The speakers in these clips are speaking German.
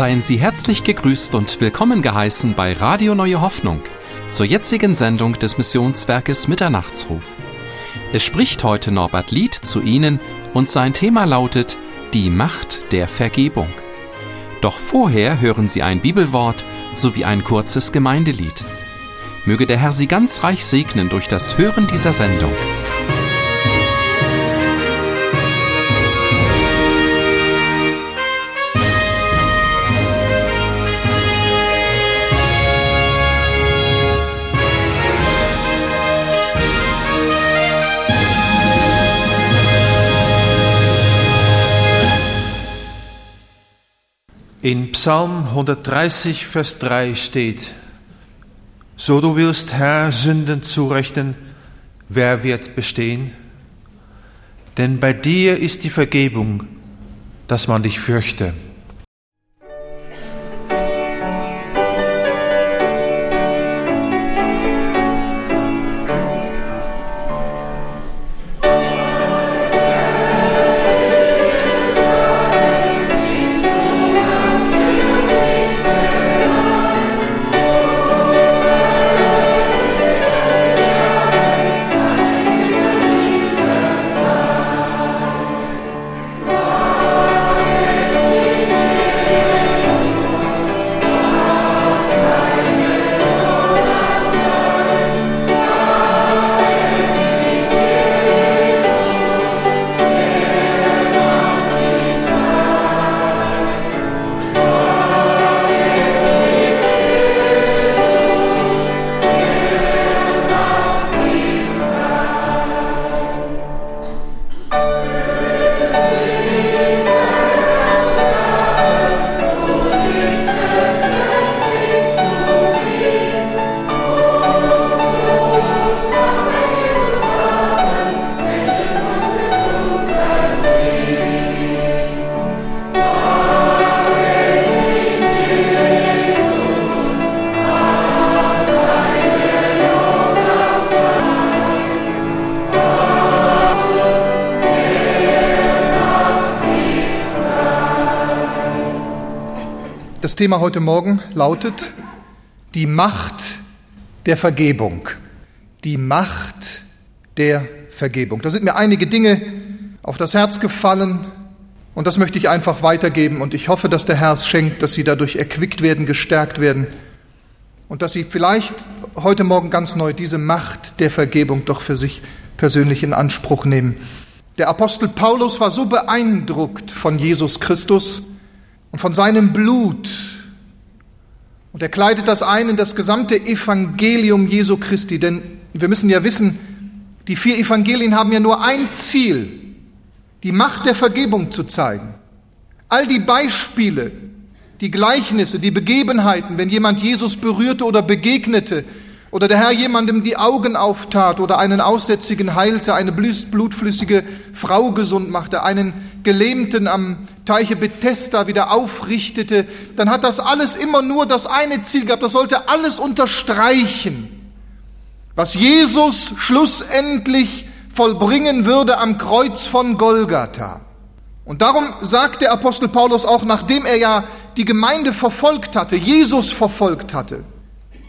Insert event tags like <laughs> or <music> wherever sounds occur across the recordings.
Seien Sie herzlich gegrüßt und willkommen geheißen bei Radio Neue Hoffnung zur jetzigen Sendung des Missionswerkes Mitternachtsruf. Es spricht heute Norbert Lied zu Ihnen und sein Thema lautet Die Macht der Vergebung. Doch vorher hören Sie ein Bibelwort sowie ein kurzes Gemeindelied. Möge der Herr Sie ganz reich segnen durch das Hören dieser Sendung. In Psalm 130, Vers 3 steht, So du willst, Herr, Sünden zurechnen, wer wird bestehen? Denn bei dir ist die Vergebung, dass man dich fürchte. Thema heute Morgen lautet die Macht der Vergebung. Die Macht der Vergebung. Da sind mir einige Dinge auf das Herz gefallen und das möchte ich einfach weitergeben und ich hoffe, dass der Herr es schenkt, dass Sie dadurch erquickt werden, gestärkt werden und dass Sie vielleicht heute Morgen ganz neu diese Macht der Vergebung doch für sich persönlich in Anspruch nehmen. Der Apostel Paulus war so beeindruckt von Jesus Christus, und von seinem Blut. Und er kleidet das ein in das gesamte Evangelium Jesu Christi, denn wir müssen ja wissen, die vier Evangelien haben ja nur ein Ziel, die Macht der Vergebung zu zeigen. All die Beispiele, die Gleichnisse, die Begebenheiten, wenn jemand Jesus berührte oder begegnete, oder der Herr jemandem die Augen auftat oder einen Aussätzigen heilte, eine blutflüssige Frau gesund machte, einen Gelähmten am Teiche Bethesda wieder aufrichtete, dann hat das alles immer nur das eine Ziel gehabt, das sollte alles unterstreichen, was Jesus schlussendlich vollbringen würde am Kreuz von Golgatha. Und darum sagt der Apostel Paulus auch, nachdem er ja die Gemeinde verfolgt hatte, Jesus verfolgt hatte,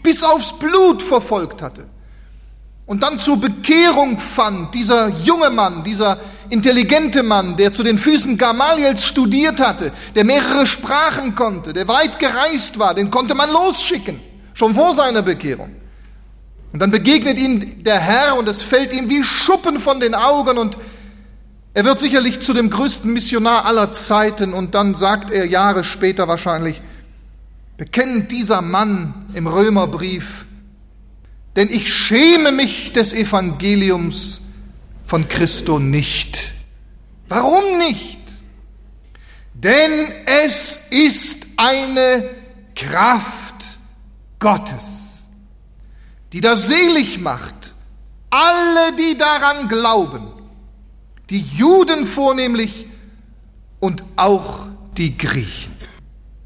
bis aufs Blut verfolgt hatte und dann zur Bekehrung fand, dieser junge Mann, dieser intelligente Mann, der zu den Füßen Gamaliels studiert hatte, der mehrere Sprachen konnte, der weit gereist war, den konnte man losschicken, schon vor seiner Bekehrung. Und dann begegnet ihm der Herr und es fällt ihm wie Schuppen von den Augen und er wird sicherlich zu dem größten Missionar aller Zeiten und dann sagt er Jahre später wahrscheinlich, bekennt dieser Mann im Römerbrief, denn ich schäme mich des Evangeliums von Christo nicht. Warum nicht? Denn es ist eine Kraft Gottes, die das selig macht, alle, die daran glauben, die Juden vornehmlich und auch die Griechen.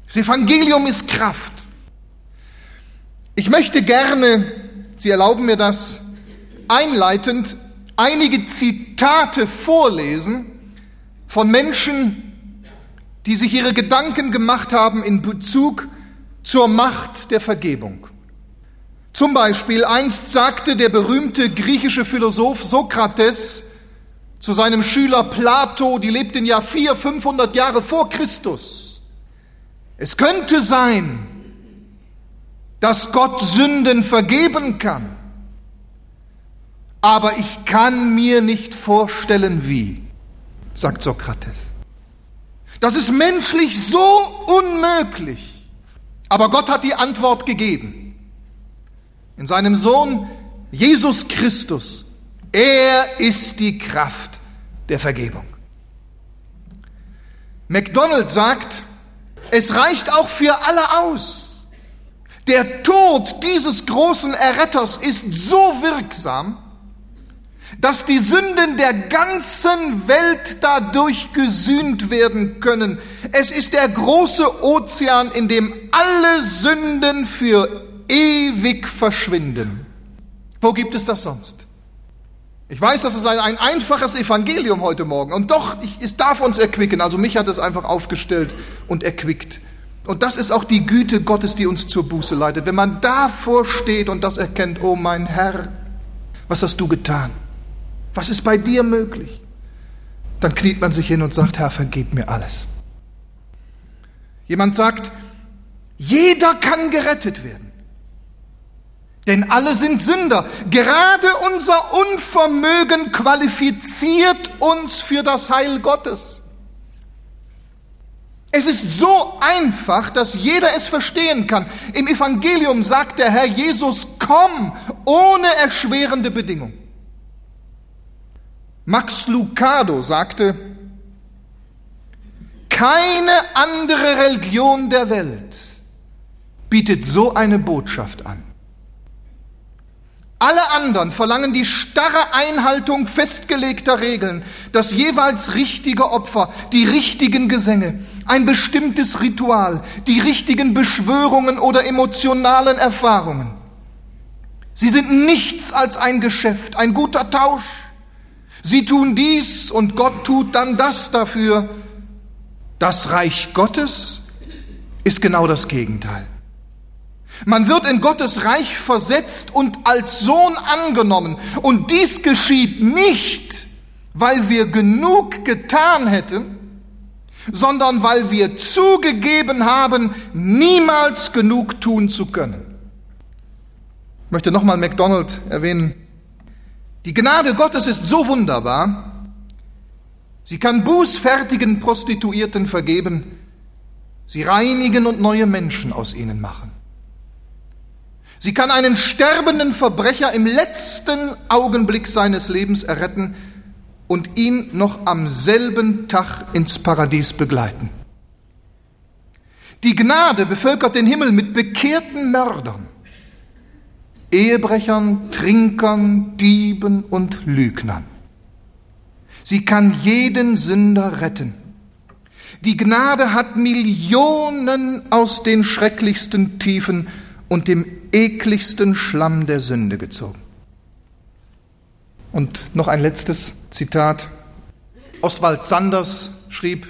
Das Evangelium ist Kraft. Ich möchte gerne, Sie erlauben mir das, einleitend einige Zitate vorlesen von Menschen, die sich ihre Gedanken gemacht haben in Bezug zur Macht der Vergebung. Zum Beispiel einst sagte der berühmte griechische Philosoph Sokrates zu seinem Schüler Plato, die lebt in Jahr 400, 500 Jahre vor Christus. Es könnte sein, dass Gott Sünden vergeben kann, aber ich kann mir nicht vorstellen, wie, sagt Sokrates. Das ist menschlich so unmöglich, aber Gott hat die Antwort gegeben in seinem Sohn Jesus Christus. Er ist die Kraft der Vergebung. McDonald sagt, es reicht auch für alle aus. Der Tod dieses großen Erretters ist so wirksam, dass die Sünden der ganzen Welt dadurch gesühnt werden können. Es ist der große Ozean, in dem alle Sünden für ewig verschwinden. Wo gibt es das sonst? Ich weiß, das ist ein, ein einfaches Evangelium heute Morgen und doch, ich, es darf uns erquicken. Also mich hat es einfach aufgestellt und erquickt. Und das ist auch die Güte Gottes, die uns zur Buße leitet. Wenn man davor steht und das erkennt, oh mein Herr, was hast du getan? Was ist bei dir möglich? Dann kniet man sich hin und sagt, Herr, vergib mir alles. Jemand sagt, jeder kann gerettet werden. Denn alle sind Sünder. Gerade unser Unvermögen qualifiziert uns für das Heil Gottes. Es ist so einfach, dass jeder es verstehen kann. Im Evangelium sagt der Herr Jesus, komm ohne erschwerende Bedingung. Max Lucado sagte, keine andere Religion der Welt bietet so eine Botschaft an. Alle anderen verlangen die starre Einhaltung festgelegter Regeln, das jeweils richtige Opfer, die richtigen Gesänge, ein bestimmtes Ritual, die richtigen Beschwörungen oder emotionalen Erfahrungen. Sie sind nichts als ein Geschäft, ein guter Tausch. Sie tun dies und Gott tut dann das dafür. Das Reich Gottes ist genau das Gegenteil. Man wird in Gottes Reich versetzt und als Sohn angenommen. Und dies geschieht nicht, weil wir genug getan hätten, sondern weil wir zugegeben haben, niemals genug tun zu können. Ich möchte nochmal McDonald erwähnen. Die Gnade Gottes ist so wunderbar, sie kann bußfertigen Prostituierten vergeben, sie reinigen und neue Menschen aus ihnen machen. Sie kann einen sterbenden Verbrecher im letzten Augenblick seines Lebens erretten und ihn noch am selben Tag ins Paradies begleiten. Die Gnade bevölkert den Himmel mit bekehrten Mördern, Ehebrechern, Trinkern, Dieben und Lügnern. Sie kann jeden Sünder retten. Die Gnade hat Millionen aus den schrecklichsten Tiefen und dem ekligsten Schlamm der Sünde gezogen. Und noch ein letztes Zitat. Oswald Sanders schrieb,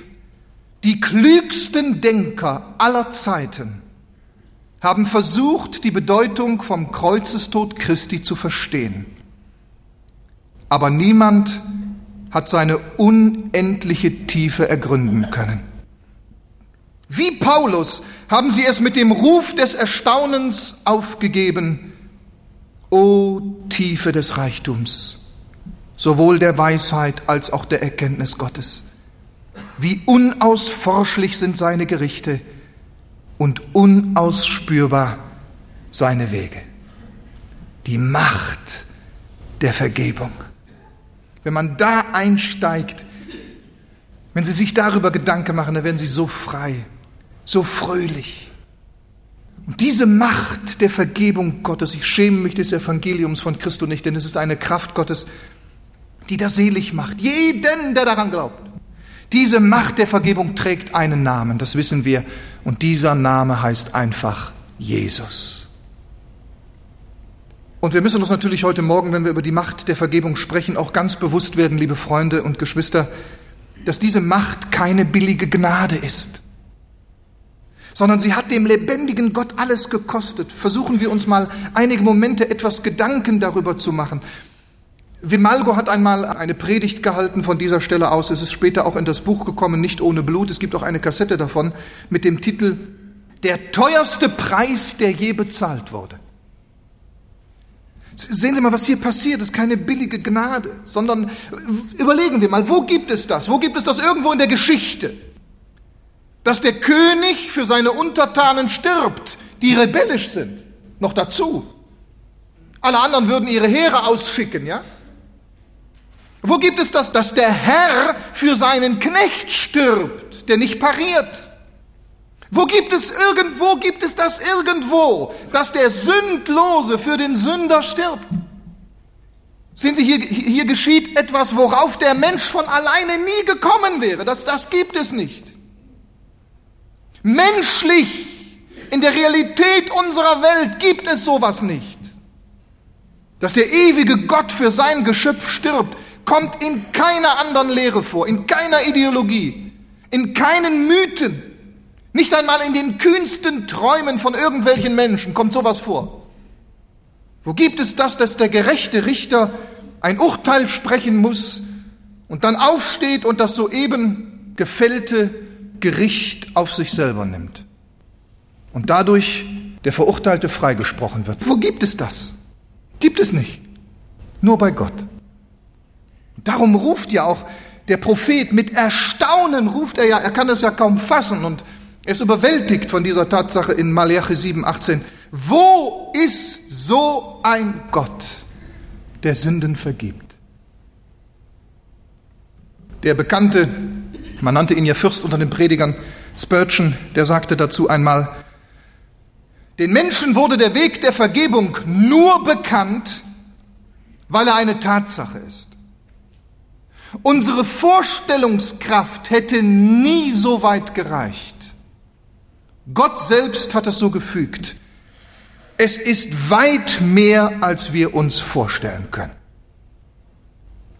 die klügsten Denker aller Zeiten haben versucht, die Bedeutung vom Kreuzestod Christi zu verstehen. Aber niemand hat seine unendliche Tiefe ergründen können. Wie Paulus haben sie es mit dem Ruf des Erstaunens aufgegeben. O Tiefe des Reichtums, sowohl der Weisheit als auch der Erkenntnis Gottes. Wie unausforschlich sind seine Gerichte und unausspürbar seine Wege. Die Macht der Vergebung. Wenn man da einsteigt, wenn Sie sich darüber Gedanken machen, dann werden Sie so frei so fröhlich. Und diese Macht der Vergebung Gottes, ich schäme mich des Evangeliums von Christo nicht, denn es ist eine Kraft Gottes, die das selig macht. Jeden, der daran glaubt. Diese Macht der Vergebung trägt einen Namen, das wissen wir. Und dieser Name heißt einfach Jesus. Und wir müssen uns natürlich heute Morgen, wenn wir über die Macht der Vergebung sprechen, auch ganz bewusst werden, liebe Freunde und Geschwister, dass diese Macht keine billige Gnade ist, sondern sie hat dem lebendigen Gott alles gekostet. Versuchen wir uns mal einige Momente etwas Gedanken darüber zu machen. Vimalgo hat einmal eine Predigt gehalten von dieser Stelle aus. Es ist später auch in das Buch gekommen, nicht ohne Blut. Es gibt auch eine Kassette davon mit dem Titel Der teuerste Preis, der je bezahlt wurde. Sehen Sie mal, was hier passiert. Das ist keine billige Gnade, sondern überlegen wir mal, wo gibt es das? Wo gibt es das irgendwo in der Geschichte? Dass der König für seine Untertanen stirbt, die rebellisch sind. Noch dazu. Alle anderen würden ihre Heere ausschicken, ja? Wo gibt es das, dass der Herr für seinen Knecht stirbt, der nicht pariert? Wo gibt es irgendwo, gibt es das irgendwo, dass der Sündlose für den Sünder stirbt? Sehen Sie, hier, hier geschieht etwas, worauf der Mensch von alleine nie gekommen wäre. Das, das gibt es nicht. Menschlich, in der Realität unserer Welt gibt es sowas nicht. Dass der ewige Gott für sein Geschöpf stirbt, kommt in keiner anderen Lehre vor, in keiner Ideologie, in keinen Mythen. Nicht einmal in den kühnsten Träumen von irgendwelchen Menschen kommt sowas vor. Wo gibt es das, dass der gerechte Richter ein Urteil sprechen muss und dann aufsteht und das soeben gefällte Gericht auf sich selber nimmt und dadurch der Verurteilte freigesprochen wird? Wo gibt es das? Gibt es nicht. Nur bei Gott. Darum ruft ja auch der Prophet mit Erstaunen, ruft er ja, er kann es ja kaum fassen und er ist überwältigt von dieser Tatsache in Malachi 7, 18. Wo ist so ein Gott, der Sünden vergibt? Der bekannte, man nannte ihn ja Fürst unter den Predigern, Spurgeon, der sagte dazu einmal, den Menschen wurde der Weg der Vergebung nur bekannt, weil er eine Tatsache ist. Unsere Vorstellungskraft hätte nie so weit gereicht. Gott selbst hat es so gefügt. Es ist weit mehr, als wir uns vorstellen können.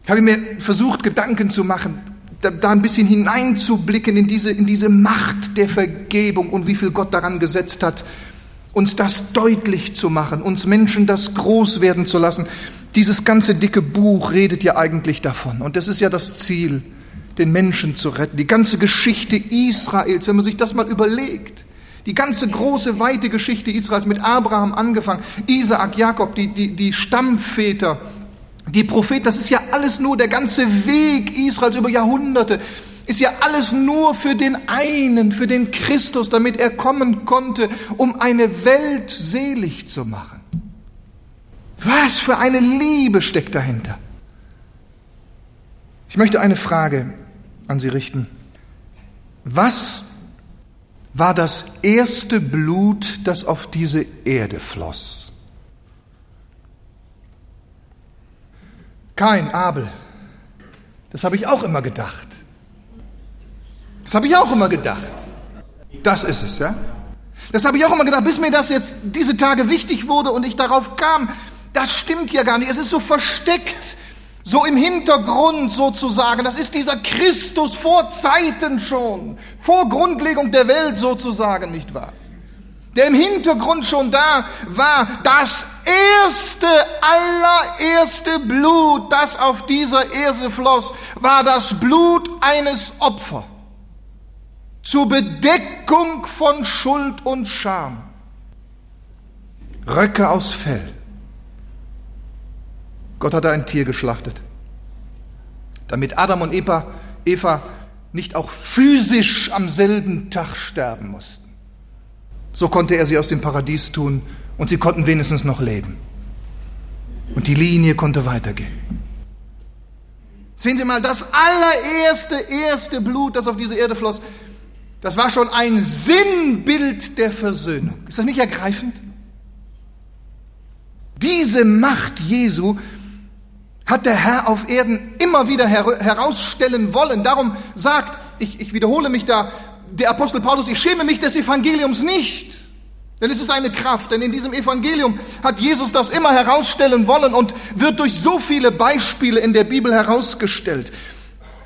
Ich habe mir versucht, Gedanken zu machen, da, da, ein bisschen hineinzublicken in diese, in diese Macht der Vergebung und wie viel Gott daran gesetzt hat, uns das deutlich zu machen, uns Menschen das groß werden zu lassen. Dieses ganze dicke Buch redet ja eigentlich davon. Und das ist ja das Ziel, den Menschen zu retten. Die ganze Geschichte Israels, wenn man sich das mal überlegt. Die ganze große, weite Geschichte Israels mit Abraham angefangen, Isaak, Jakob, die, die, die Stammväter, die Propheten, das ist ja alles nur der ganze Weg Israels über Jahrhunderte, ist ja alles nur für den einen, für den Christus, damit er kommen konnte, um eine Welt selig zu machen. Was für eine Liebe steckt dahinter? Ich möchte eine Frage an Sie richten. Was war das erste Blut, das auf diese Erde floss. Kein Abel. Das habe ich auch immer gedacht. Das habe ich auch immer gedacht. Das ist es, ja? Das habe ich auch immer gedacht, bis mir das jetzt diese Tage wichtig wurde und ich darauf kam. Das stimmt ja gar nicht. Es ist so versteckt so im Hintergrund sozusagen. Das ist dieser Christus vor Zeiten schon, vor Grundlegung der Welt sozusagen, nicht wahr? Der im Hintergrund schon da war, das erste, allererste Blut, das auf dieser Erde floss, war das Blut eines Opfers zur Bedeckung von Schuld und Scham. Röcke aus Fell. Gott hatte ein Tier geschlachtet, damit Adam und Eva, Eva nicht auch physisch am selben Tag sterben mussten. So konnte er sie aus dem Paradies tun und sie konnten wenigstens noch leben. Und die Linie konnte weitergehen. Sehen Sie mal, das allererste, erste Blut, das auf diese Erde floss, das war schon ein Sinnbild der Versöhnung. Ist das nicht ergreifend? Diese Macht Jesu hat der Herr auf Erden immer wieder her herausstellen wollen. Darum sagt, ich, ich wiederhole mich da, der Apostel Paulus, ich schäme mich des Evangeliums nicht. Denn es ist eine Kraft, denn in diesem Evangelium hat Jesus das immer herausstellen wollen und wird durch so viele Beispiele in der Bibel herausgestellt.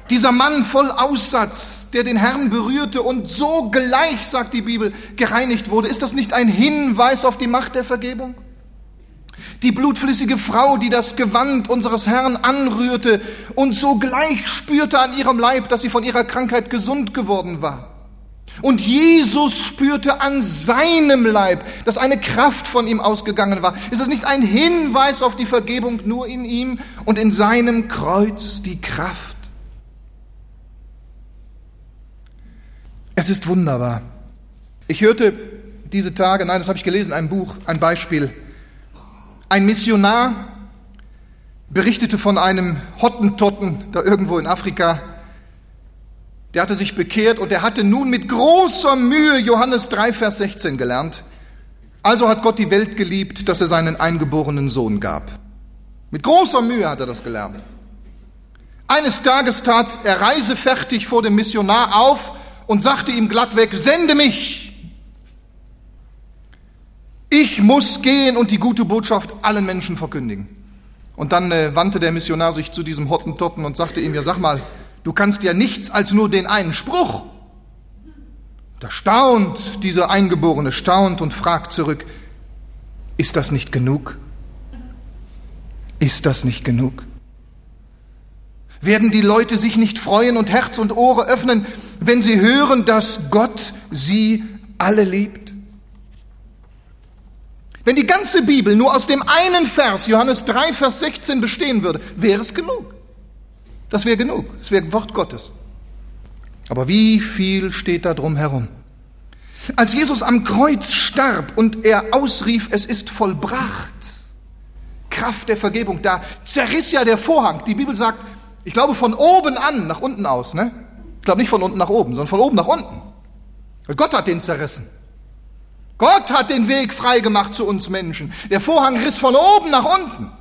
Dieser Mann voll Aussatz, der den Herrn berührte und so gleich, sagt die Bibel, gereinigt wurde, ist das nicht ein Hinweis auf die Macht der Vergebung? Die blutflüssige Frau, die das Gewand unseres Herrn anrührte und sogleich spürte an ihrem Leib, dass sie von ihrer Krankheit gesund geworden war. Und Jesus spürte an seinem Leib, dass eine Kraft von ihm ausgegangen war. Ist es nicht ein Hinweis auf die Vergebung nur in ihm und in seinem Kreuz die Kraft? Es ist wunderbar. Ich hörte diese Tage, nein, das habe ich gelesen, ein Buch, ein Beispiel. Ein Missionar berichtete von einem Hottentotten da irgendwo in Afrika. Der hatte sich bekehrt und er hatte nun mit großer Mühe Johannes 3, Vers 16 gelernt. Also hat Gott die Welt geliebt, dass er seinen eingeborenen Sohn gab. Mit großer Mühe hat er das gelernt. Eines Tages tat er reisefertig vor dem Missionar auf und sagte ihm glattweg, sende mich. Ich muss gehen und die gute Botschaft allen Menschen verkündigen. Und dann äh, wandte der Missionar sich zu diesem Hottentotten und sagte ihm, ja sag mal, du kannst ja nichts als nur den einen Spruch. Da staunt dieser Eingeborene, staunt und fragt zurück, ist das nicht genug? Ist das nicht genug? Werden die Leute sich nicht freuen und Herz und Ohre öffnen, wenn sie hören, dass Gott sie alle liebt? Wenn die ganze Bibel nur aus dem einen Vers, Johannes 3, Vers 16, bestehen würde, wäre es genug. Das wäre genug. Das wäre Wort Gottes. Aber wie viel steht da drum herum? Als Jesus am Kreuz starb und er ausrief, es ist vollbracht, Kraft der Vergebung, da zerriss ja der Vorhang. Die Bibel sagt, ich glaube von oben an nach unten aus. Ne? Ich glaube nicht von unten nach oben, sondern von oben nach unten. Gott hat den zerrissen. Gott hat den Weg freigemacht zu uns Menschen. Der Vorhang riss von oben nach unten.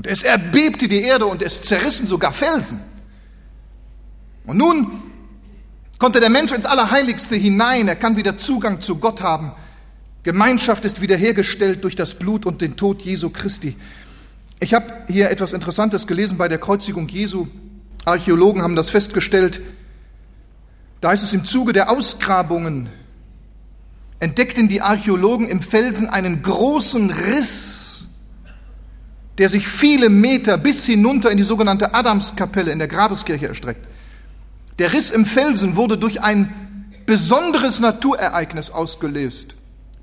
Und es erbebte die Erde und es zerrissen sogar Felsen. Und nun konnte der Mensch ins Allerheiligste hinein. Er kann wieder Zugang zu Gott haben. Gemeinschaft ist wiederhergestellt durch das Blut und den Tod Jesu Christi. Ich habe hier etwas Interessantes gelesen bei der Kreuzigung Jesu. Archäologen haben das festgestellt. Da ist es im Zuge der Ausgrabungen entdeckten die Archäologen im Felsen einen großen Riss, der sich viele Meter bis hinunter in die sogenannte Adamskapelle in der Grabeskirche erstreckt. Der Riss im Felsen wurde durch ein besonderes Naturereignis ausgelöst.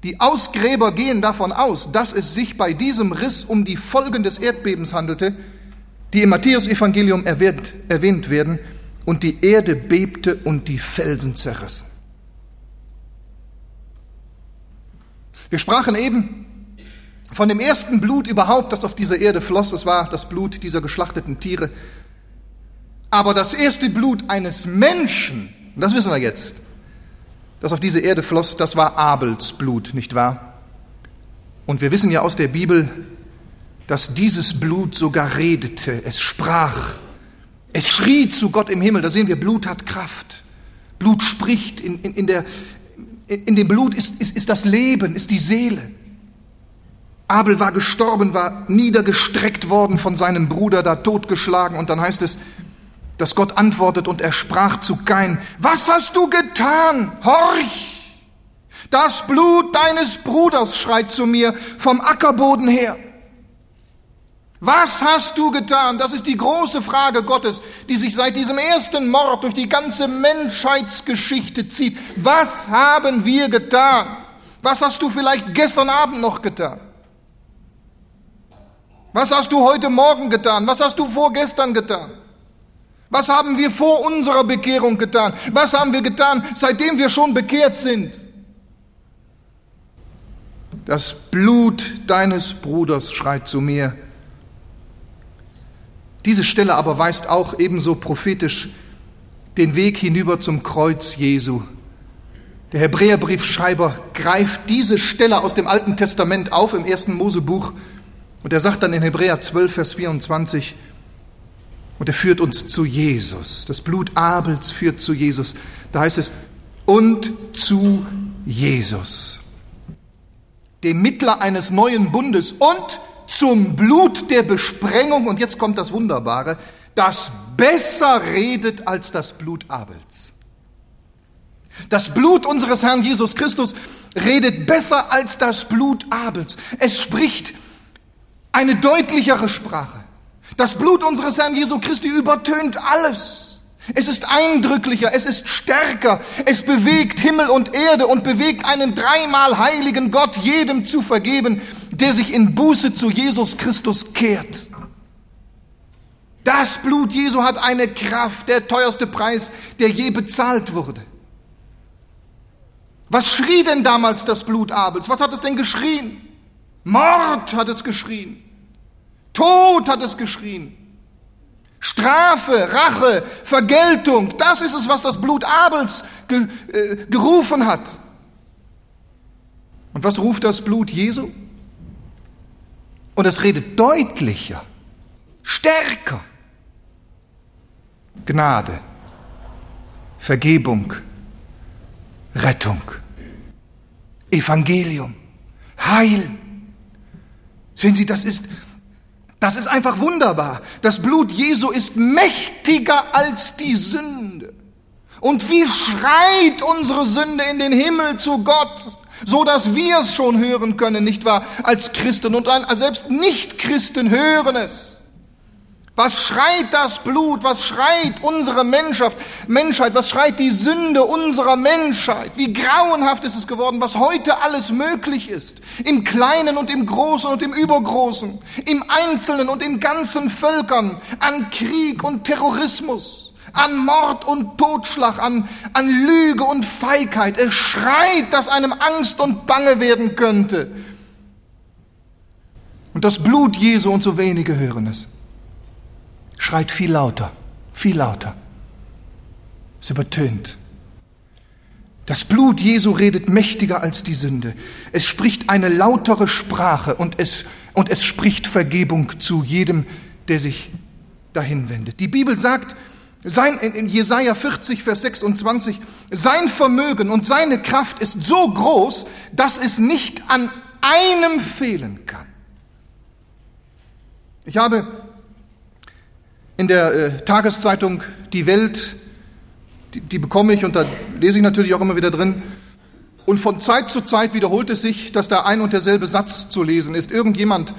Die Ausgräber gehen davon aus, dass es sich bei diesem Riss um die Folgen des Erdbebens handelte, die im Matthäusevangelium erwähnt, erwähnt werden, und die Erde bebte und die Felsen zerrissen. Wir sprachen eben von dem ersten Blut überhaupt, das auf dieser Erde floss. Es war das Blut dieser geschlachteten Tiere. Aber das erste Blut eines Menschen, das wissen wir jetzt, das auf diese Erde floss, das war Abels Blut, nicht wahr? Und wir wissen ja aus der Bibel, dass dieses Blut sogar redete, es sprach, es schrie zu Gott im Himmel. Da sehen wir, Blut hat Kraft. Blut spricht in, in, in, der, in dem Blut ist, ist, ist das Leben, ist die Seele. Abel war gestorben, war niedergestreckt worden von seinem Bruder, da totgeschlagen. Und dann heißt es, dass Gott antwortet und er sprach zu Kain, was hast du getan? Horch! Das Blut deines Bruders schreit zu mir vom Ackerboden her. Was hast du getan? Das ist die große Frage Gottes, die sich seit diesem ersten Mord durch die ganze Menschheitsgeschichte zieht. Was haben wir getan? Was hast du vielleicht gestern Abend noch getan? Was hast du heute Morgen getan? Was hast du vorgestern getan? Was haben wir vor unserer Bekehrung getan? Was haben wir getan, seitdem wir schon bekehrt sind? Das Blut deines Bruders schreit zu mir, diese Stelle aber weist auch ebenso prophetisch den Weg hinüber zum Kreuz Jesu. Der Hebräerbriefschreiber greift diese Stelle aus dem Alten Testament auf im ersten Mosebuch und er sagt dann in Hebräer 12, Vers 24, und er führt uns zu Jesus. Das Blut Abels führt zu Jesus. Da heißt es, und zu Jesus, dem Mittler eines neuen Bundes und zum Blut der Besprengung, und jetzt kommt das Wunderbare, das besser redet als das Blut Abels. Das Blut unseres Herrn Jesus Christus redet besser als das Blut Abels. Es spricht eine deutlichere Sprache. Das Blut unseres Herrn Jesu Christi übertönt alles. Es ist eindrücklicher, es ist stärker, es bewegt Himmel und Erde und bewegt einen dreimal heiligen Gott jedem zu vergeben, der sich in Buße zu Jesus Christus kehrt. Das Blut Jesu hat eine Kraft, der teuerste Preis, der je bezahlt wurde. Was schrie denn damals das Blut Abels? Was hat es denn geschrien? Mord hat es geschrien. Tod hat es geschrien. Strafe, Rache, Vergeltung, das ist es, was das Blut Abels ge, äh, gerufen hat. Und was ruft das Blut Jesu? Und es redet deutlicher, stärker. Gnade, Vergebung, Rettung, Evangelium, Heil. Sehen Sie, das ist, das ist einfach wunderbar. Das Blut Jesu ist mächtiger als die Sünde. Und wie schreit unsere Sünde in den Himmel zu Gott, so dass wir es schon hören können, nicht wahr? Als Christen und selbst Nicht-Christen hören es. Was schreit das Blut? Was schreit unsere Menschheit? Menschheit? Was schreit die Sünde unserer Menschheit? Wie grauenhaft ist es geworden, was heute alles möglich ist. Im Kleinen und im Großen und im Übergroßen. Im Einzelnen und in ganzen Völkern. An Krieg und Terrorismus. An Mord und Totschlag. An, an Lüge und Feigheit. Es schreit, dass einem Angst und Bange werden könnte. Und das Blut Jesu und so wenige hören es schreit viel lauter, viel lauter. Es übertönt. Das Blut Jesu redet mächtiger als die Sünde. Es spricht eine lautere Sprache und es, und es spricht Vergebung zu jedem, der sich dahin wendet. Die Bibel sagt, sein, in Jesaja 40, Vers 26, sein Vermögen und seine Kraft ist so groß, dass es nicht an einem fehlen kann. Ich habe in der äh, Tageszeitung Die Welt, die, die bekomme ich und da lese ich natürlich auch immer wieder drin. Und von Zeit zu Zeit wiederholt es sich, dass da ein und derselbe Satz zu lesen ist. Irgendjemand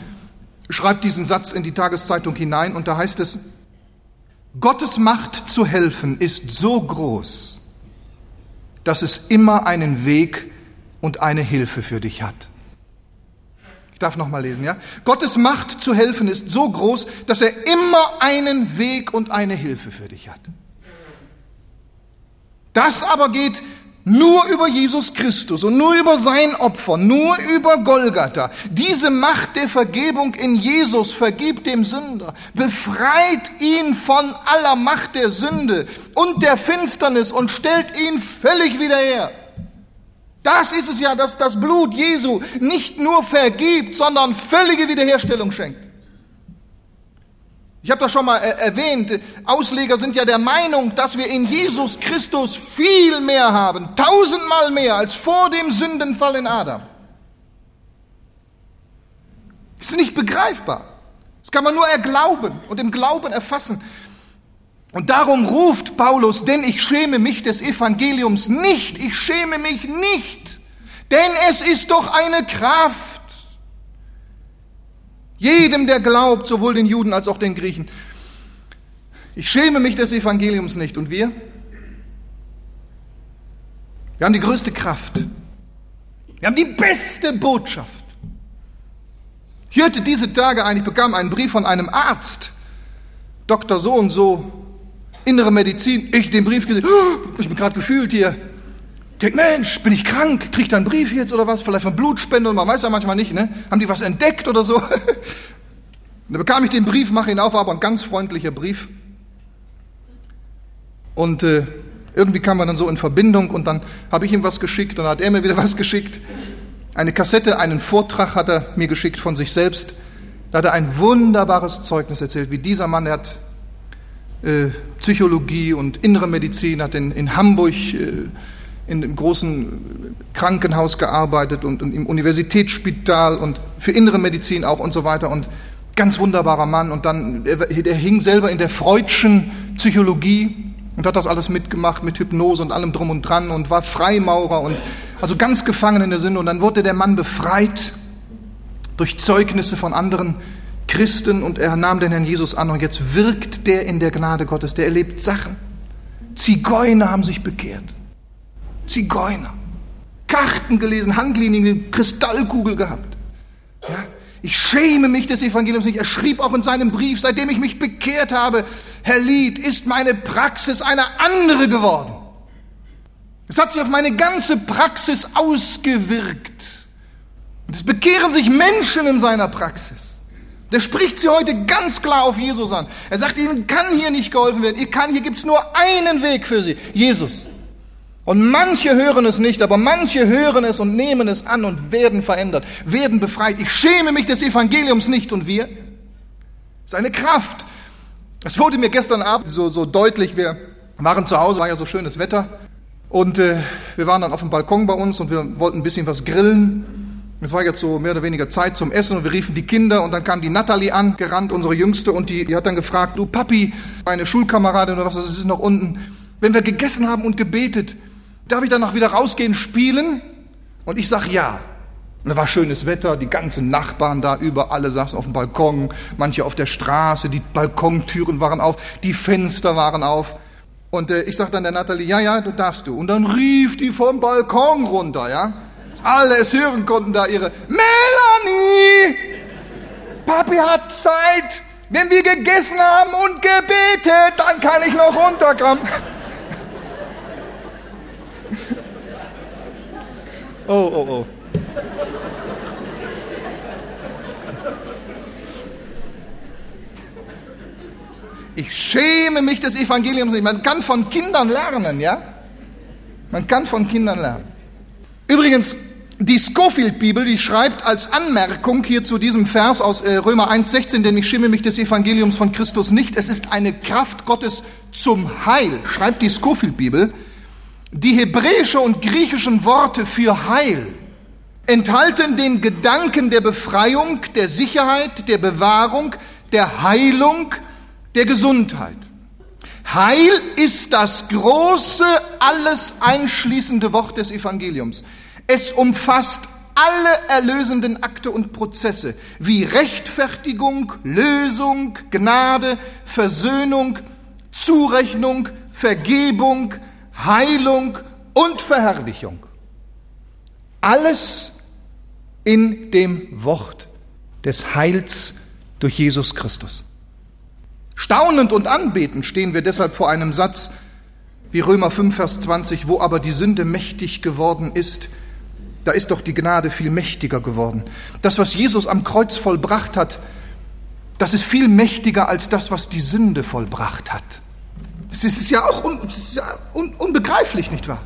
schreibt diesen Satz in die Tageszeitung hinein und da heißt es, Gottes Macht zu helfen ist so groß, dass es immer einen Weg und eine Hilfe für dich hat. Ich darf noch mal lesen, ja? Gottes Macht zu helfen ist so groß, dass er immer einen Weg und eine Hilfe für dich hat. Das aber geht nur über Jesus Christus und nur über sein Opfer, nur über Golgatha. Diese Macht der Vergebung in Jesus vergibt dem Sünder, befreit ihn von aller Macht der Sünde und der Finsternis und stellt ihn völlig wieder her. Das ist es ja, dass das Blut Jesu nicht nur vergibt, sondern völlige Wiederherstellung schenkt. Ich habe das schon mal erwähnt. Ausleger sind ja der Meinung, dass wir in Jesus Christus viel mehr haben, tausendmal mehr als vor dem Sündenfall in Adam. Das ist nicht begreifbar. Das kann man nur erglauben und im Glauben erfassen. Und darum ruft Paulus, denn ich schäme mich des Evangeliums nicht, ich schäme mich nicht, denn es ist doch eine Kraft. Jedem, der glaubt, sowohl den Juden als auch den Griechen. Ich schäme mich des Evangeliums nicht. Und wir? Wir haben die größte Kraft. Wir haben die beste Botschaft. Ich hörte diese Tage ein, ich bekam einen Brief von einem Arzt, Dr. So und so, innere Medizin, ich den Brief gesehen, oh, ich bin gerade gefühlt hier. Ich denke, Mensch, bin ich krank? Krieg ich da einen Brief jetzt oder was? Vielleicht von Blutspende und man weiß ja manchmal nicht, ne? Haben die was entdeckt oder so? Und <laughs> da bekam ich den Brief, mache ihn auf, aber ein ganz freundlicher Brief. Und äh, irgendwie kam man dann so in Verbindung und dann habe ich ihm was geschickt und dann hat er mir wieder <laughs> was geschickt. Eine Kassette, einen Vortrag hat er mir geschickt von sich selbst. Da hat er ein wunderbares Zeugnis erzählt, wie dieser Mann, der hat Psychologie und innere Medizin, hat in, in Hamburg äh, in einem großen Krankenhaus gearbeitet und, und, im Universitätsspital und für innere Medizin auch und so weiter und Ganz wunderbarer Mann. Und dann, er, er hing selber in der Freudschen Psychologie und hat das alles mitgemacht mit Hypnose und allem drum und dran und war Freimaurer und also ganz gefangen in der Sünde. Und dann wurde der Mann befreit durch Zeugnisse von anderen Christen und er nahm den Herrn Jesus an und jetzt wirkt der in der Gnade Gottes, der erlebt Sachen. Zigeuner haben sich bekehrt. Zigeuner. Karten gelesen, Handlinien, Kristallkugel gehabt. Ja? Ich schäme mich des Evangeliums nicht. Er schrieb auch in seinem Brief, seitdem ich mich bekehrt habe, Herr Lied, ist meine Praxis eine andere geworden. Es hat sich auf meine ganze Praxis ausgewirkt. Und es bekehren sich Menschen in seiner Praxis. Der spricht sie heute ganz klar auf Jesus an. Er sagt, ihnen kann hier nicht geholfen werden. Ihr kann, hier gibt's nur einen Weg für sie. Jesus. Und manche hören es nicht, aber manche hören es und nehmen es an und werden verändert, werden befreit. Ich schäme mich des Evangeliums nicht und wir? Seine Kraft. Es wurde mir gestern Abend so, so deutlich, wir waren zu Hause, war ja so schönes Wetter und äh, wir waren dann auf dem Balkon bei uns und wir wollten ein bisschen was grillen. Es war jetzt so mehr oder weniger Zeit zum Essen und wir riefen die Kinder und dann kam die Natalie an, gerannt, unsere Jüngste, und die, die hat dann gefragt, du Papi, meine Schulkameradin oder was, das ist noch unten, wenn wir gegessen haben und gebetet, darf ich danach wieder rausgehen, spielen? Und ich sag ja. Und da war schönes Wetter, die ganzen Nachbarn da über, alle saßen auf dem Balkon, manche auf der Straße, die Balkontüren waren auf, die Fenster waren auf. Und äh, ich sag dann der Natalie, ja, ja, du darfst du. Und dann rief die vom Balkon runter, ja alle es hören konnten, da ihre Melanie! Papi hat Zeit. Wenn wir gegessen haben und gebetet, dann kann ich noch runterkommen. <laughs> Oh, oh, oh. Ich schäme mich des Evangeliums nicht. Man kann von Kindern lernen, ja? Man kann von Kindern lernen. Übrigens, die Scofield-Bibel, die schreibt als Anmerkung hier zu diesem Vers aus äh, Römer 1,16, denn ich schimme mich des Evangeliums von Christus nicht, es ist eine Kraft Gottes zum Heil, schreibt die Scofield-Bibel. Die hebräische und griechischen Worte für Heil enthalten den Gedanken der Befreiung, der Sicherheit, der Bewahrung, der Heilung, der Gesundheit. Heil ist das große, alles einschließende Wort des Evangeliums. Es umfasst alle erlösenden Akte und Prozesse wie Rechtfertigung, Lösung, Gnade, Versöhnung, Zurechnung, Vergebung, Heilung und Verherrlichung. Alles in dem Wort des Heils durch Jesus Christus. Staunend und anbetend stehen wir deshalb vor einem Satz wie Römer 5, Vers 20, wo aber die Sünde mächtig geworden ist, da ist doch die Gnade viel mächtiger geworden. Das, was Jesus am Kreuz vollbracht hat, das ist viel mächtiger als das, was die Sünde vollbracht hat. Das ist ja auch un, ist ja un, unbegreiflich, nicht wahr?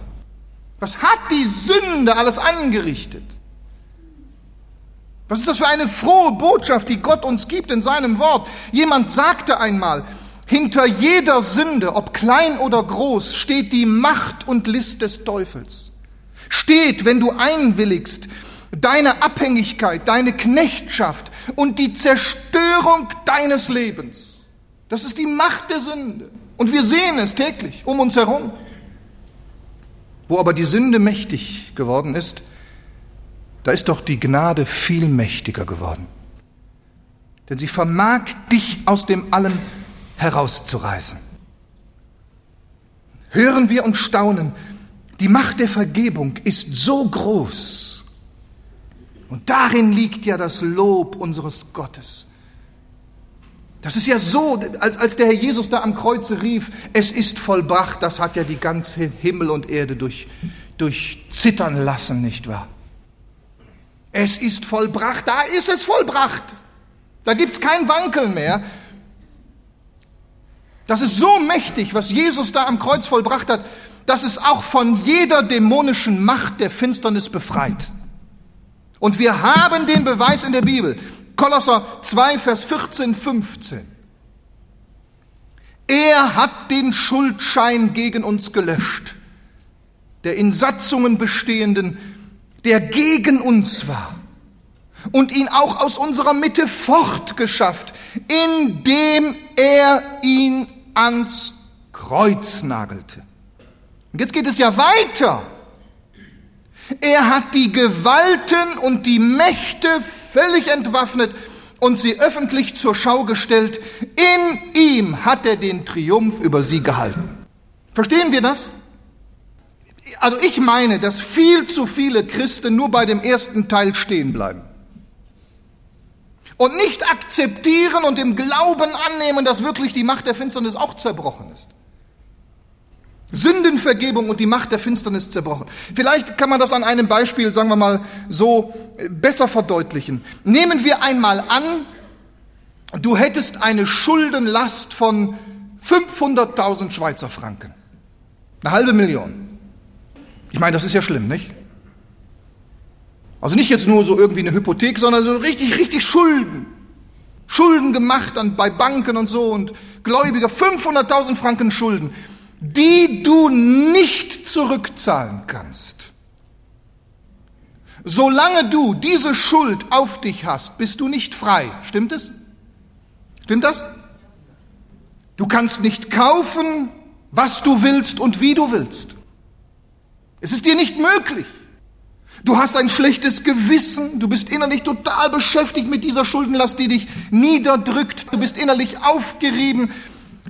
Was hat die Sünde alles angerichtet? Was ist das für eine frohe Botschaft, die Gott uns gibt in seinem Wort? Jemand sagte einmal, hinter jeder Sünde, ob klein oder groß, steht die Macht und List des Teufels steht, wenn du einwilligst, deine Abhängigkeit, deine Knechtschaft und die Zerstörung deines Lebens. Das ist die Macht der Sünde. Und wir sehen es täglich um uns herum. Wo aber die Sünde mächtig geworden ist, da ist doch die Gnade viel mächtiger geworden. Denn sie vermag dich aus dem Allen herauszureißen. Hören wir und staunen, die Macht der Vergebung ist so groß. Und darin liegt ja das Lob unseres Gottes. Das ist ja so, als, als der Herr Jesus da am Kreuze rief, es ist vollbracht, das hat ja die ganze Himmel und Erde durch, durchzittern lassen, nicht wahr? Es ist vollbracht, da ist es vollbracht. Da gibt es kein Wankeln mehr. Das ist so mächtig, was Jesus da am Kreuz vollbracht hat dass es auch von jeder dämonischen Macht der Finsternis befreit. Und wir haben den Beweis in der Bibel. Kolosser 2, Vers 14, 15. Er hat den Schuldschein gegen uns gelöscht, der in Satzungen bestehenden, der gegen uns war, und ihn auch aus unserer Mitte fortgeschafft, indem er ihn ans Kreuz nagelte. Und jetzt geht es ja weiter. Er hat die Gewalten und die Mächte völlig entwaffnet und sie öffentlich zur Schau gestellt. In ihm hat er den Triumph über sie gehalten. Verstehen wir das? Also ich meine, dass viel zu viele Christen nur bei dem ersten Teil stehen bleiben und nicht akzeptieren und im Glauben annehmen, dass wirklich die Macht der Finsternis auch zerbrochen ist. Sündenvergebung und die Macht der Finsternis zerbrochen. Vielleicht kann man das an einem Beispiel, sagen wir mal, so äh, besser verdeutlichen. Nehmen wir einmal an, du hättest eine Schuldenlast von 500.000 Schweizer Franken. Eine halbe Million. Ich meine, das ist ja schlimm, nicht? Also nicht jetzt nur so irgendwie eine Hypothek, sondern so richtig, richtig Schulden. Schulden gemacht dann bei Banken und so und Gläubiger, 500.000 Franken Schulden die du nicht zurückzahlen kannst. Solange du diese Schuld auf dich hast, bist du nicht frei. Stimmt es? Stimmt das? Du kannst nicht kaufen, was du willst und wie du willst. Es ist dir nicht möglich. Du hast ein schlechtes Gewissen, du bist innerlich total beschäftigt mit dieser Schuldenlast, die dich niederdrückt, du bist innerlich aufgerieben,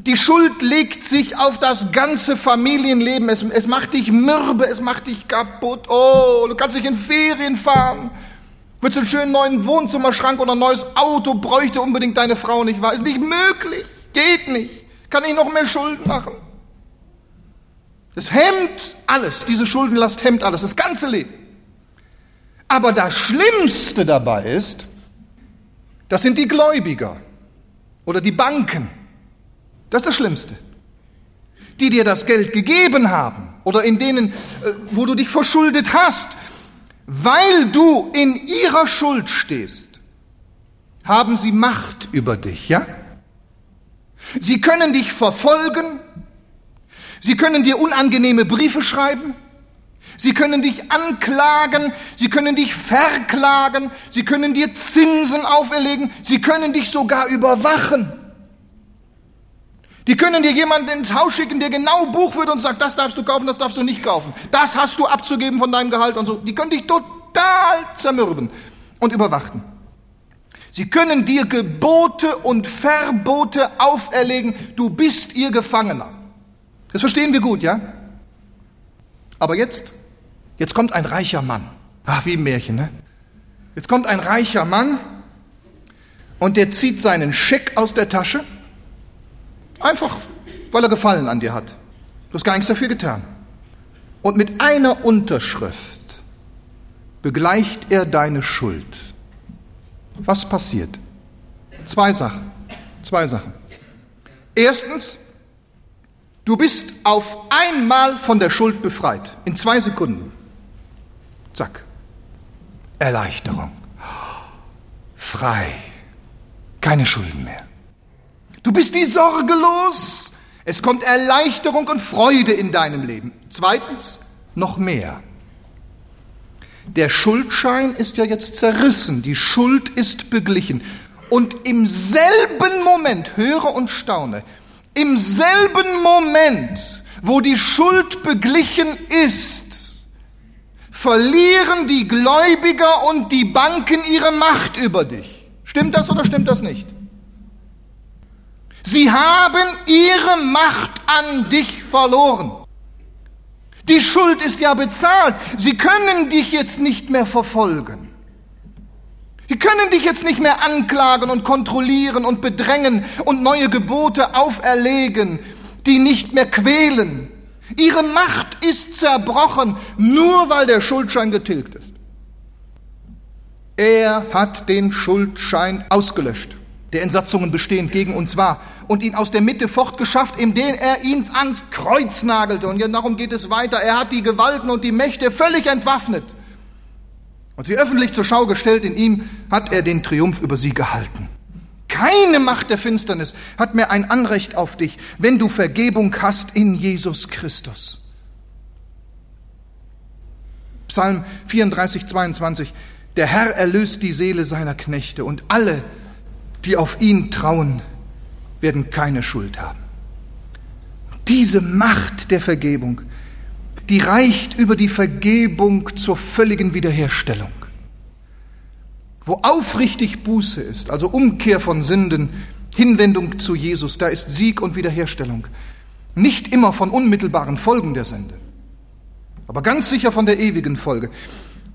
die Schuld legt sich auf das ganze Familienleben. Es, es, macht dich mürbe, es macht dich kaputt. Oh, du kannst nicht in Ferien fahren. Willst einen schönen neuen Wohnzimmerschrank oder ein neues Auto, bräuchte unbedingt deine Frau nicht wahr? Ist nicht möglich. Geht nicht. Kann ich noch mehr Schulden machen. Das hemmt alles. Diese Schuldenlast hemmt alles. Das ganze Leben. Aber das Schlimmste dabei ist, das sind die Gläubiger oder die Banken. Das ist das Schlimmste. Die dir das Geld gegeben haben oder in denen, äh, wo du dich verschuldet hast, weil du in ihrer Schuld stehst, haben sie Macht über dich, ja? Sie können dich verfolgen, sie können dir unangenehme Briefe schreiben, sie können dich anklagen, sie können dich verklagen, sie können dir Zinsen auferlegen, sie können dich sogar überwachen. Die können dir jemanden ins Haus schicken, der genau Buch führt und sagt, das darfst du kaufen, das darfst du nicht kaufen. Das hast du abzugeben von deinem Gehalt und so. Die können dich total zermürben und überwachen. Sie können dir Gebote und Verbote auferlegen. Du bist ihr Gefangener. Das verstehen wir gut, ja? Aber jetzt, jetzt kommt ein reicher Mann. Ach, wie ein Märchen, ne? Jetzt kommt ein reicher Mann und der zieht seinen Scheck aus der Tasche Einfach, weil er Gefallen an dir hat. Du hast gar nichts dafür getan. Und mit einer Unterschrift begleicht er deine Schuld. Was passiert? Zwei Sachen. Zwei Sachen. Erstens, du bist auf einmal von der Schuld befreit. In zwei Sekunden. Zack. Erleichterung. Frei. Keine Schulden mehr. Du bist die Sorge los. Es kommt Erleichterung und Freude in deinem Leben. Zweitens, noch mehr. Der Schuldschein ist ja jetzt zerrissen, die Schuld ist beglichen. Und im selben Moment, höre und staune, im selben Moment, wo die Schuld beglichen ist, verlieren die Gläubiger und die Banken ihre Macht über dich. Stimmt das oder stimmt das nicht? Sie haben ihre Macht an dich verloren. Die Schuld ist ja bezahlt. Sie können dich jetzt nicht mehr verfolgen. Sie können dich jetzt nicht mehr anklagen und kontrollieren und bedrängen und neue Gebote auferlegen, die nicht mehr quälen. Ihre Macht ist zerbrochen, nur weil der Schuldschein getilgt ist. Er hat den Schuldschein ausgelöscht der in Satzungen bestehend gegen uns war und ihn aus der Mitte fortgeschafft, indem er ihn ans Kreuz nagelte. Und darum geht es weiter. Er hat die Gewalten und die Mächte völlig entwaffnet. Und sie öffentlich zur Schau gestellt, in ihm hat er den Triumph über sie gehalten. Keine Macht der Finsternis hat mehr ein Anrecht auf dich, wenn du Vergebung hast in Jesus Christus. Psalm 34, 22. Der Herr erlöst die Seele seiner Knechte und alle, die auf ihn trauen, werden keine Schuld haben. Diese Macht der Vergebung, die reicht über die Vergebung zur völligen Wiederherstellung. Wo aufrichtig Buße ist, also Umkehr von Sünden, Hinwendung zu Jesus, da ist Sieg und Wiederherstellung. Nicht immer von unmittelbaren Folgen der Sünde, aber ganz sicher von der ewigen Folge.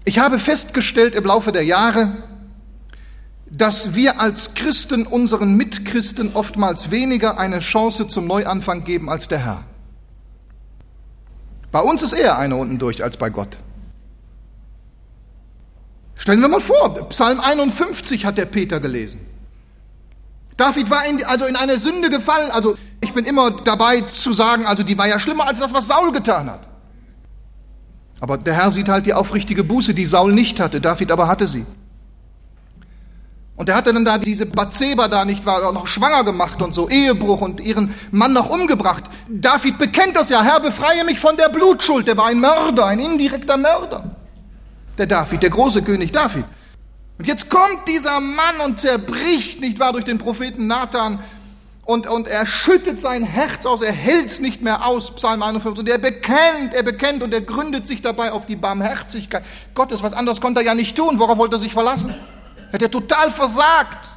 Ich habe festgestellt im Laufe der Jahre, dass wir als Christen unseren Mitchristen oftmals weniger eine Chance zum Neuanfang geben als der Herr. Bei uns ist eher einer unten durch als bei Gott. Stellen wir mal vor, Psalm 51 hat der Peter gelesen. David war in, also in eine Sünde gefallen. Also ich bin immer dabei zu sagen, also die war ja schlimmer als das, was Saul getan hat. Aber der Herr sieht halt die aufrichtige Buße, die Saul nicht hatte, David aber hatte sie. Und er hatte dann da diese Bathseba da nicht auch noch schwanger gemacht und so, Ehebruch und ihren Mann noch umgebracht. David bekennt das ja, Herr, befreie mich von der Blutschuld. Der war ein Mörder, ein indirekter Mörder. Der David, der große König David. Und jetzt kommt dieser Mann und zerbricht, nicht wahr, durch den Propheten Nathan und, und er schüttet sein Herz aus, er hält es nicht mehr aus, Psalm 51, und er bekennt, er bekennt und er gründet sich dabei auf die Barmherzigkeit Gottes. Was anderes konnte er ja nicht tun, worauf wollte er sich verlassen? Hat er total versagt.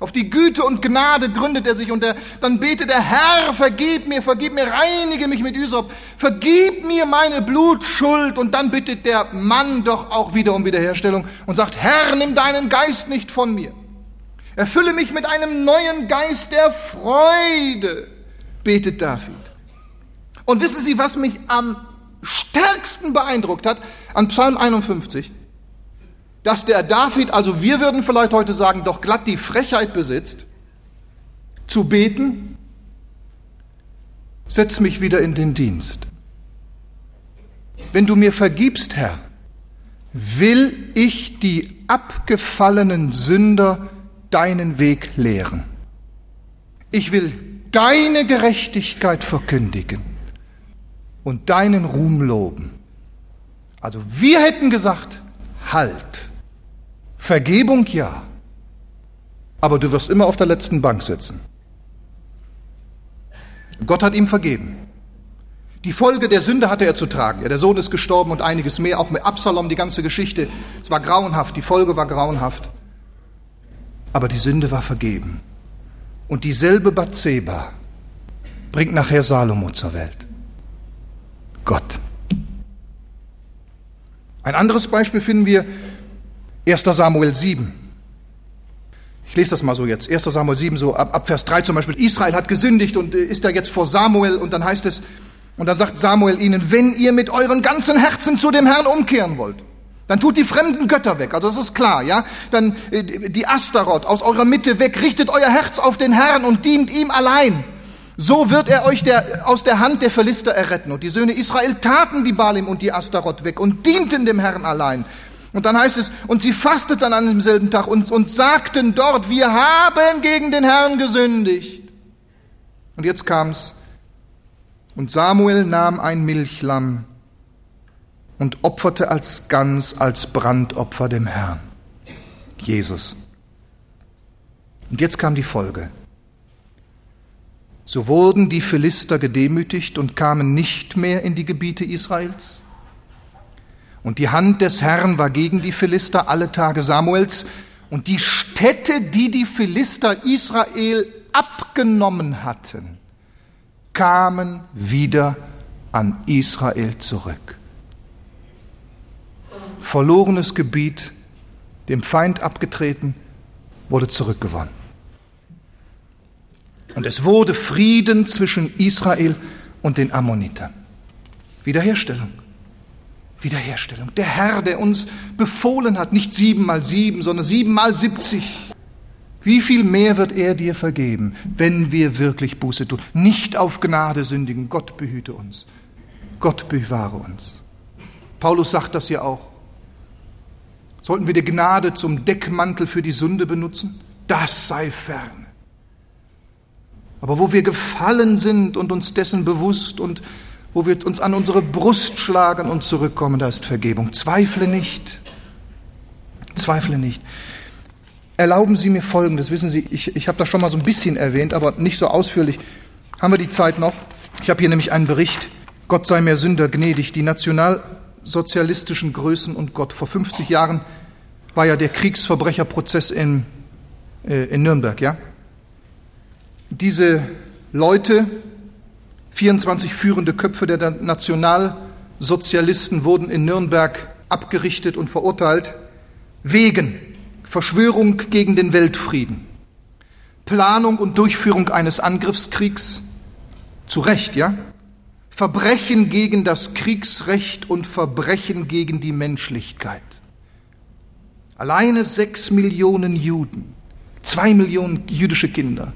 Auf die Güte und Gnade gründet er sich und er, dann betet der Herr, vergib mir, vergib mir, reinige mich mit Üsop, vergib mir meine Blutschuld. Und dann bittet der Mann doch auch wieder um Wiederherstellung und sagt, Herr, nimm deinen Geist nicht von mir. Erfülle mich mit einem neuen Geist der Freude, betet David. Und wissen Sie, was mich am stärksten beeindruckt hat an Psalm 51? Dass der David, also wir würden vielleicht heute sagen, doch glatt die Frechheit besitzt, zu beten, setz mich wieder in den Dienst. Wenn du mir vergibst, Herr, will ich die abgefallenen Sünder deinen Weg lehren. Ich will deine Gerechtigkeit verkündigen und deinen Ruhm loben. Also wir hätten gesagt, halt. Vergebung ja, aber du wirst immer auf der letzten Bank sitzen. Gott hat ihm vergeben. Die Folge der Sünde hatte er zu tragen. Ja, der Sohn ist gestorben und einiges mehr, auch mit Absalom, die ganze Geschichte. Es war grauenhaft, die Folge war grauenhaft. Aber die Sünde war vergeben. Und dieselbe Bathseba bringt nachher Salomo zur Welt. Gott. Ein anderes Beispiel finden wir 1. Samuel 7. Ich lese das mal so jetzt. 1. Samuel 7, so ab, ab Vers 3 zum Beispiel. Israel hat gesündigt und äh, ist da jetzt vor Samuel und dann heißt es, und dann sagt Samuel ihnen, wenn ihr mit euren ganzen Herzen zu dem Herrn umkehren wollt, dann tut die fremden Götter weg. Also das ist klar, ja. Dann äh, die Astaroth aus eurer Mitte weg, richtet euer Herz auf den Herrn und dient ihm allein. So wird er euch der, aus der Hand der Philister erretten. Und die Söhne Israel taten die Balim und die Astaroth weg und dienten dem Herrn allein. Und dann heißt es, und sie fasteten an demselben Tag und, und sagten dort, wir haben gegen den Herrn gesündigt. Und jetzt kam's. Und Samuel nahm ein Milchlamm und opferte als Gans, als Brandopfer dem Herrn. Jesus. Und jetzt kam die Folge. So wurden die Philister gedemütigt und kamen nicht mehr in die Gebiete Israels. Und die Hand des Herrn war gegen die Philister alle Tage Samuels. Und die Städte, die die Philister Israel abgenommen hatten, kamen wieder an Israel zurück. Verlorenes Gebiet, dem Feind abgetreten, wurde zurückgewonnen. Und es wurde Frieden zwischen Israel und den Ammonitern. Wiederherstellung. Wiederherstellung. Der Herr, der uns befohlen hat, nicht sieben mal sieben, sondern sieben mal siebzig. Wie viel mehr wird er dir vergeben, wenn wir wirklich Buße tun? Nicht auf Gnade sündigen. Gott behüte uns. Gott bewahre uns. Paulus sagt das ja auch. Sollten wir die Gnade zum Deckmantel für die Sünde benutzen? Das sei fern. Aber wo wir gefallen sind und uns dessen bewusst und wo wir uns an unsere Brust schlagen und zurückkommen, da ist Vergebung. Zweifle nicht. bezweifle nicht. Erlauben Sie mir Folgendes. Wissen Sie, ich, ich habe das schon mal so ein bisschen erwähnt, aber nicht so ausführlich. Haben wir die Zeit noch? Ich habe hier nämlich einen Bericht. Gott sei mir Sünder gnädig. Die nationalsozialistischen Größen und Gott. Vor 50 Jahren war ja der Kriegsverbrecherprozess in, äh, in Nürnberg, ja? Diese Leute, 24 führende Köpfe der Nationalsozialisten wurden in Nürnberg abgerichtet und verurteilt wegen Verschwörung gegen den Weltfrieden, Planung und Durchführung eines Angriffskriegs, zu Recht, ja? Verbrechen gegen das Kriegsrecht und Verbrechen gegen die Menschlichkeit. Alleine sechs Millionen Juden, zwei Millionen jüdische Kinder,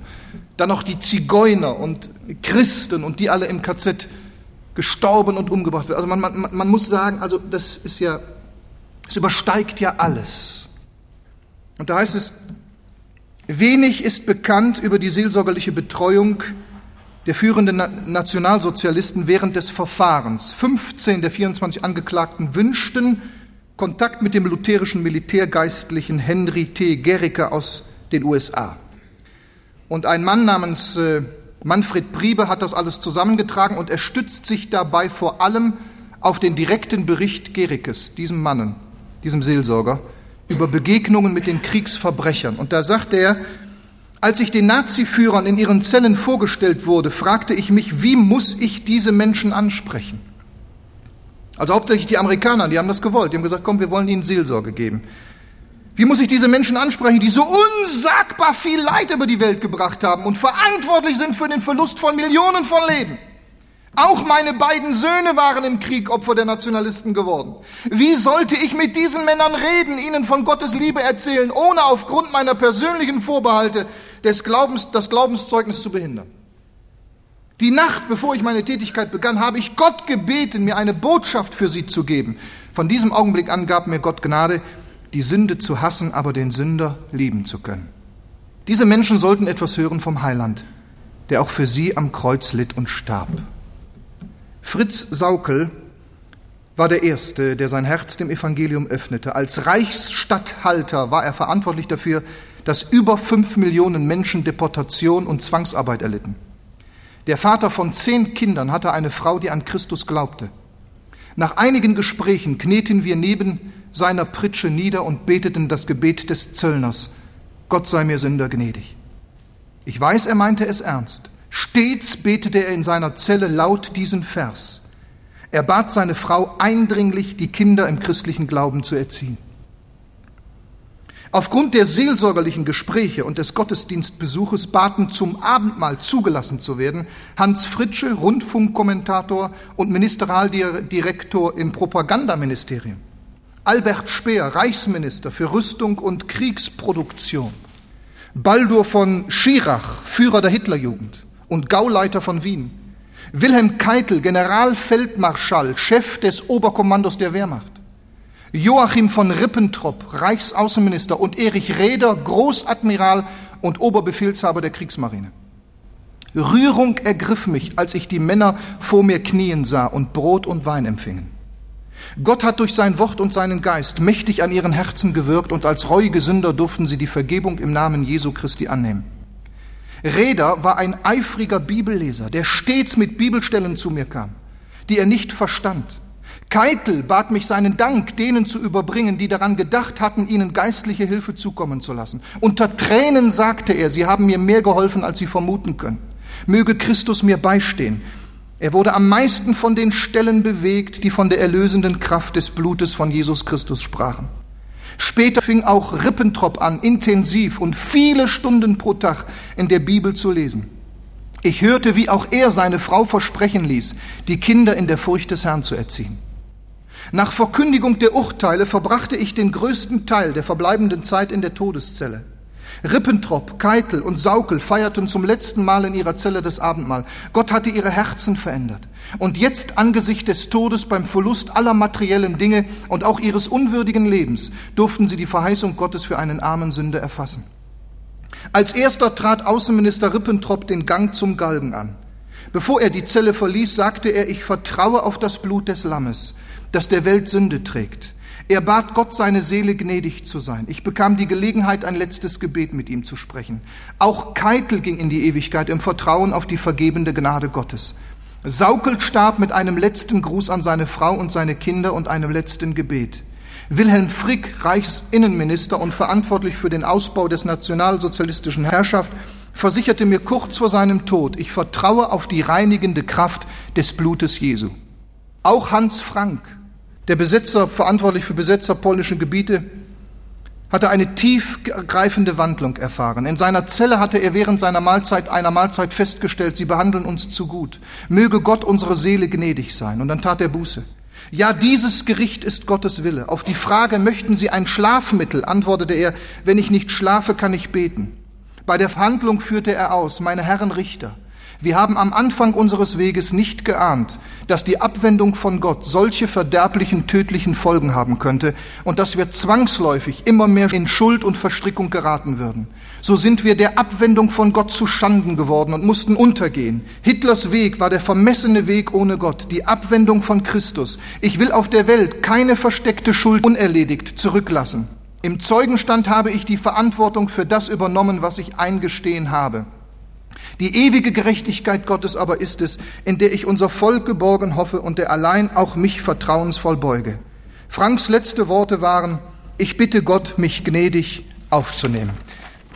dann noch die Zigeuner und Christen und die alle im KZ gestorben und umgebracht werden. Also man, man, man muss sagen, also das ist ja, es übersteigt ja alles. Und da heißt es, wenig ist bekannt über die seelsorgerliche Betreuung der führenden Nationalsozialisten während des Verfahrens. 15 der 24 Angeklagten wünschten Kontakt mit dem lutherischen Militärgeistlichen Henry T. Gericke aus den USA. Und ein Mann namens äh, Manfred Priebe hat das alles zusammengetragen und er stützt sich dabei vor allem auf den direkten Bericht Gerikes, diesem Mannen, diesem Seelsorger, über Begegnungen mit den Kriegsverbrechern. Und da sagt er, als ich den Naziführern in ihren Zellen vorgestellt wurde, fragte ich mich, wie muss ich diese Menschen ansprechen? Also hauptsächlich die Amerikaner, die haben das gewollt. Die haben gesagt, komm, wir wollen ihnen Seelsorge geben. Wie muss ich diese Menschen ansprechen, die so unsagbar viel Leid über die Welt gebracht haben und verantwortlich sind für den Verlust von Millionen von Leben? Auch meine beiden Söhne waren im Krieg Opfer der Nationalisten geworden. Wie sollte ich mit diesen Männern reden, ihnen von Gottes Liebe erzählen, ohne aufgrund meiner persönlichen Vorbehalte des Glaubens, das Glaubenszeugnis zu behindern? Die Nacht, bevor ich meine Tätigkeit begann, habe ich Gott gebeten, mir eine Botschaft für sie zu geben. Von diesem Augenblick an gab mir Gott Gnade, die Sünde zu hassen, aber den Sünder lieben zu können. Diese Menschen sollten etwas hören vom Heiland, der auch für sie am Kreuz litt und starb. Fritz Saukel war der Erste, der sein Herz dem Evangelium öffnete. Als Reichsstatthalter war er verantwortlich dafür, dass über fünf Millionen Menschen Deportation und Zwangsarbeit erlitten. Der Vater von zehn Kindern hatte eine Frau, die an Christus glaubte. Nach einigen Gesprächen kneten wir neben seiner Pritsche nieder und beteten das Gebet des Zöllners. Gott sei mir Sünder gnädig. Ich weiß, er meinte es ernst. Stets betete er in seiner Zelle laut diesen Vers. Er bat seine Frau eindringlich, die Kinder im christlichen Glauben zu erziehen. Aufgrund der seelsorgerlichen Gespräche und des Gottesdienstbesuches baten zum Abendmahl zugelassen zu werden Hans Fritsche, Rundfunkkommentator und Ministerialdirektor im Propagandaministerium, Albert Speer, Reichsminister für Rüstung und Kriegsproduktion, Baldur von Schirach, Führer der Hitlerjugend, und Gauleiter von Wien. Wilhelm Keitel, Generalfeldmarschall, Chef des Oberkommandos der Wehrmacht. Joachim von Rippentrop, Reichsaußenminister und Erich Räder, Großadmiral und Oberbefehlshaber der Kriegsmarine. Rührung ergriff mich, als ich die Männer vor mir knien sah und Brot und Wein empfingen. Gott hat durch sein Wort und seinen Geist mächtig an ihren Herzen gewirkt und als reuige Sünder durften sie die Vergebung im Namen Jesu Christi annehmen. Reda war ein eifriger Bibelleser, der stets mit Bibelstellen zu mir kam, die er nicht verstand. Keitel bat mich seinen Dank denen zu überbringen, die daran gedacht hatten, ihnen geistliche Hilfe zukommen zu lassen. Unter Tränen sagte er, sie haben mir mehr geholfen, als sie vermuten können. Möge Christus mir beistehen. Er wurde am meisten von den Stellen bewegt, die von der erlösenden Kraft des Blutes von Jesus Christus sprachen. Später fing auch Rippentrop an, intensiv und viele Stunden pro Tag in der Bibel zu lesen. Ich hörte, wie auch er seine Frau versprechen ließ, die Kinder in der Furcht des Herrn zu erziehen. Nach Verkündigung der Urteile verbrachte ich den größten Teil der verbleibenden Zeit in der Todeszelle. Rippentrop, Keitel und Saukel feierten zum letzten Mal in ihrer Zelle das Abendmahl. Gott hatte ihre Herzen verändert. Und jetzt angesichts des Todes beim Verlust aller materiellen Dinge und auch ihres unwürdigen Lebens durften sie die Verheißung Gottes für einen armen Sünder erfassen. Als erster trat Außenminister Rippentrop den Gang zum Galgen an. Bevor er die Zelle verließ, sagte er, ich vertraue auf das Blut des Lammes, das der Welt Sünde trägt. Er bat Gott, seine Seele gnädig zu sein. Ich bekam die Gelegenheit, ein letztes Gebet mit ihm zu sprechen. Auch Keitel ging in die Ewigkeit im Vertrauen auf die vergebende Gnade Gottes. Saukel starb mit einem letzten Gruß an seine Frau und seine Kinder und einem letzten Gebet. Wilhelm Frick, Reichsinnenminister und verantwortlich für den Ausbau des nationalsozialistischen Herrschaft, versicherte mir kurz vor seinem Tod, ich vertraue auf die reinigende Kraft des Blutes Jesu. Auch Hans Frank, der Besetzer, verantwortlich für Besetzer polnischen Gebiete, hatte eine tiefgreifende Wandlung erfahren. In seiner Zelle hatte er während seiner Mahlzeit, einer Mahlzeit festgestellt, sie behandeln uns zu gut. Möge Gott unsere Seele gnädig sein. Und dann tat er Buße. Ja, dieses Gericht ist Gottes Wille. Auf die Frage, möchten Sie ein Schlafmittel, antwortete er, wenn ich nicht schlafe, kann ich beten. Bei der Verhandlung führte er aus, meine Herren Richter, wir haben am Anfang unseres Weges nicht geahnt, dass die Abwendung von Gott solche verderblichen, tödlichen Folgen haben könnte und dass wir zwangsläufig immer mehr in Schuld und Verstrickung geraten würden. So sind wir der Abwendung von Gott zu Schanden geworden und mussten untergehen. Hitlers Weg war der vermessene Weg ohne Gott, die Abwendung von Christus. Ich will auf der Welt keine versteckte Schuld unerledigt zurücklassen. Im Zeugenstand habe ich die Verantwortung für das übernommen, was ich eingestehen habe. Die ewige Gerechtigkeit Gottes aber ist es, in der ich unser Volk geborgen hoffe und der allein auch mich vertrauensvoll beuge. Franks letzte Worte waren, ich bitte Gott, mich gnädig aufzunehmen.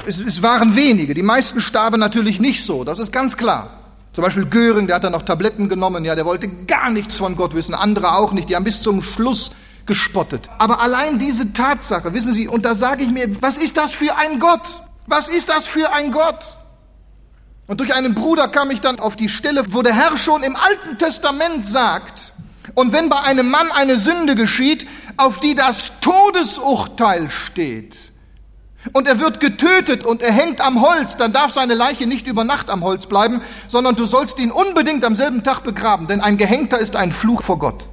Es, es waren wenige, die meisten starben natürlich nicht so, das ist ganz klar. Zum Beispiel Göring, der hat dann noch Tabletten genommen, ja, der wollte gar nichts von Gott wissen, andere auch nicht, die haben bis zum Schluss gespottet. Aber allein diese Tatsache, wissen Sie, und da sage ich mir, was ist das für ein Gott? Was ist das für ein Gott? Und durch einen Bruder kam ich dann auf die Stelle, wo der Herr schon im Alten Testament sagt, und wenn bei einem Mann eine Sünde geschieht, auf die das Todesurteil steht, und er wird getötet und er hängt am Holz, dann darf seine Leiche nicht über Nacht am Holz bleiben, sondern du sollst ihn unbedingt am selben Tag begraben, denn ein Gehängter ist ein Fluch vor Gott.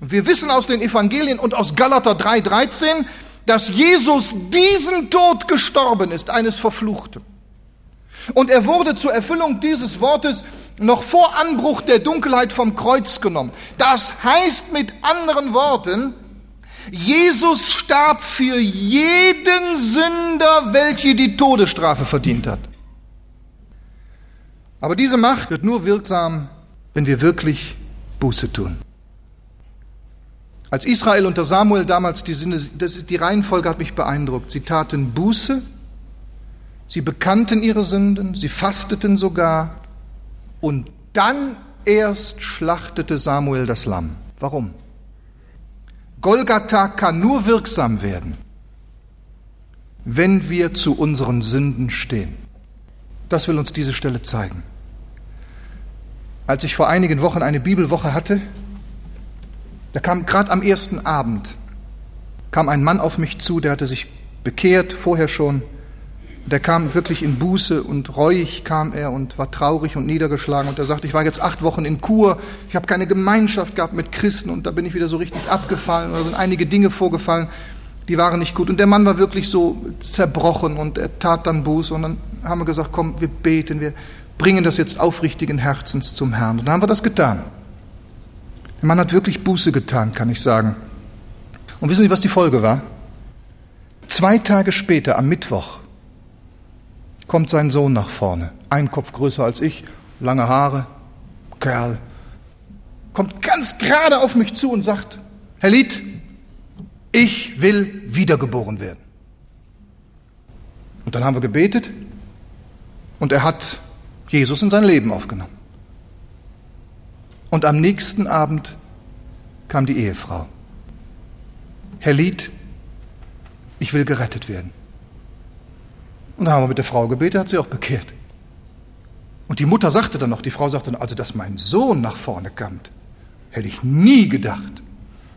Wir wissen aus den Evangelien und aus Galater 3,13, dass Jesus diesen Tod gestorben ist, eines Verfluchten. Und er wurde zur Erfüllung dieses Wortes noch vor Anbruch der Dunkelheit vom Kreuz genommen. Das heißt mit anderen Worten, Jesus starb für jeden Sünder, welche die Todesstrafe verdient hat. Aber diese Macht wird nur wirksam, wenn wir wirklich Buße tun. Als Israel unter Samuel damals die Sinne, das ist, die Reihenfolge hat mich beeindruckt. Sie taten Buße, Sie bekannten ihre Sünden, sie fasteten sogar und dann erst schlachtete Samuel das Lamm. Warum? Golgatha kann nur wirksam werden, wenn wir zu unseren Sünden stehen. Das will uns diese Stelle zeigen. Als ich vor einigen Wochen eine Bibelwoche hatte, da kam gerade am ersten Abend, kam ein Mann auf mich zu, der hatte sich bekehrt, vorher schon, der kam wirklich in Buße und reuig kam er und war traurig und niedergeschlagen. Und er sagte, ich war jetzt acht Wochen in Kur, ich habe keine Gemeinschaft gehabt mit Christen und da bin ich wieder so richtig abgefallen. Und da sind einige Dinge vorgefallen, die waren nicht gut. Und der Mann war wirklich so zerbrochen und er tat dann Buße. Und dann haben wir gesagt, komm, wir beten, wir bringen das jetzt aufrichtigen Herzens zum Herrn. Und dann haben wir das getan. Der Mann hat wirklich Buße getan, kann ich sagen. Und wissen Sie, was die Folge war? Zwei Tage später, am Mittwoch, kommt sein Sohn nach vorne. Ein Kopf größer als ich, lange Haare, Kerl. Kommt ganz gerade auf mich zu und sagt, Herr Lied, ich will wiedergeboren werden. Und dann haben wir gebetet und er hat Jesus in sein Leben aufgenommen. Und am nächsten Abend kam die Ehefrau. Herr Lied, ich will gerettet werden. Und dann haben wir mit der Frau gebetet, hat sie auch bekehrt. Und die Mutter sagte dann noch, die Frau sagte dann, also dass mein Sohn nach vorne kommt, hätte ich nie gedacht.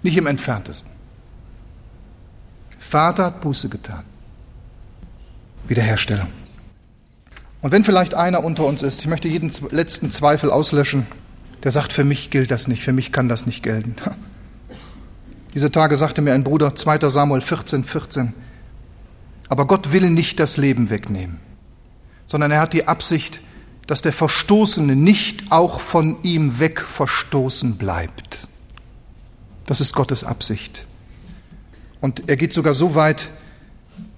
Nicht im entferntesten. Vater hat Buße getan. Wiederherstellung. Und wenn vielleicht einer unter uns ist, ich möchte jeden letzten Zweifel auslöschen, der sagt, für mich gilt das nicht, für mich kann das nicht gelten. <laughs> Diese Tage sagte mir ein Bruder, 2 Samuel 14, 14, aber Gott will nicht das Leben wegnehmen, sondern er hat die Absicht, dass der Verstoßene nicht auch von ihm weg verstoßen bleibt. Das ist Gottes Absicht. Und er geht sogar so weit,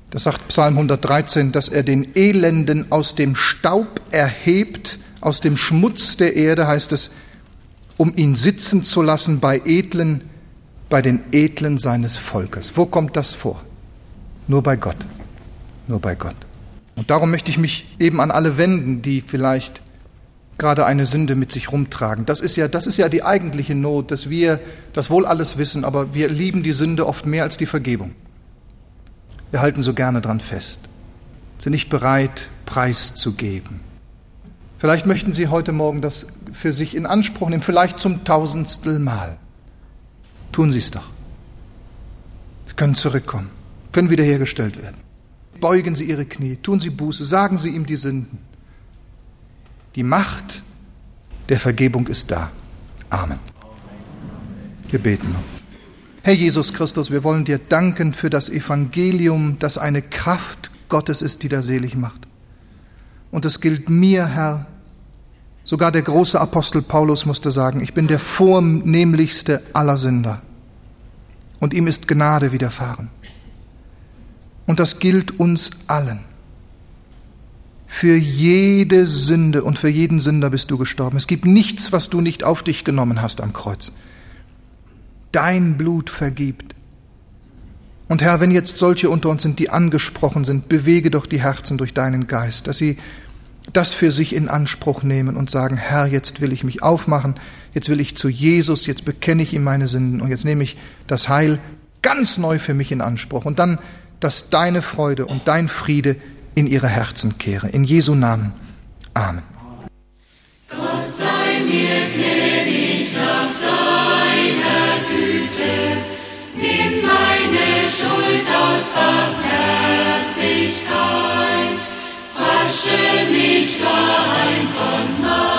das sagt Psalm 113, dass er den Elenden aus dem Staub erhebt, aus dem Schmutz der Erde, heißt es, um ihn sitzen zu lassen bei Edlen, bei den Edlen seines Volkes. Wo kommt das vor? Nur bei Gott. Nur bei Gott. Und darum möchte ich mich eben an alle wenden, die vielleicht gerade eine Sünde mit sich rumtragen. Das ist ja, das ist ja die eigentliche Not, dass wir das wohl alles wissen, aber wir lieben die Sünde oft mehr als die Vergebung. Wir halten so gerne dran fest, sind nicht bereit, preiszugeben. Vielleicht möchten Sie heute Morgen das für sich in Anspruch nehmen, vielleicht zum tausendstel Mal. Tun Sie es doch. Sie können zurückkommen, können wiederhergestellt werden. Beugen Sie Ihre Knie, tun Sie Buße, sagen Sie ihm die Sünden. Die Macht der Vergebung ist da. Amen. Wir beten. Herr Jesus Christus, wir wollen dir danken für das Evangelium, das eine Kraft Gottes ist, die da selig macht. Und es gilt mir, Herr, sogar der große Apostel Paulus musste sagen, ich bin der vornehmlichste aller Sünder. Und ihm ist Gnade widerfahren. Und das gilt uns allen. Für jede Sünde und für jeden Sünder bist du gestorben. Es gibt nichts, was du nicht auf dich genommen hast am Kreuz. Dein Blut vergibt. Und Herr, wenn jetzt solche unter uns sind, die angesprochen sind, bewege doch die Herzen durch deinen Geist, dass sie das für sich in Anspruch nehmen und sagen, Herr, jetzt will ich mich aufmachen, jetzt will ich zu Jesus, jetzt bekenne ich ihm meine Sünden und jetzt nehme ich das Heil ganz neu für mich in Anspruch. Und dann, dass deine Freude und dein Friede in ihre Herzen kehre. In Jesu Namen. Amen. Gott sei mir gnädig nach deiner Güte, nimm meine Schuld aus Barmherzigkeit, wasche mich rein von meiner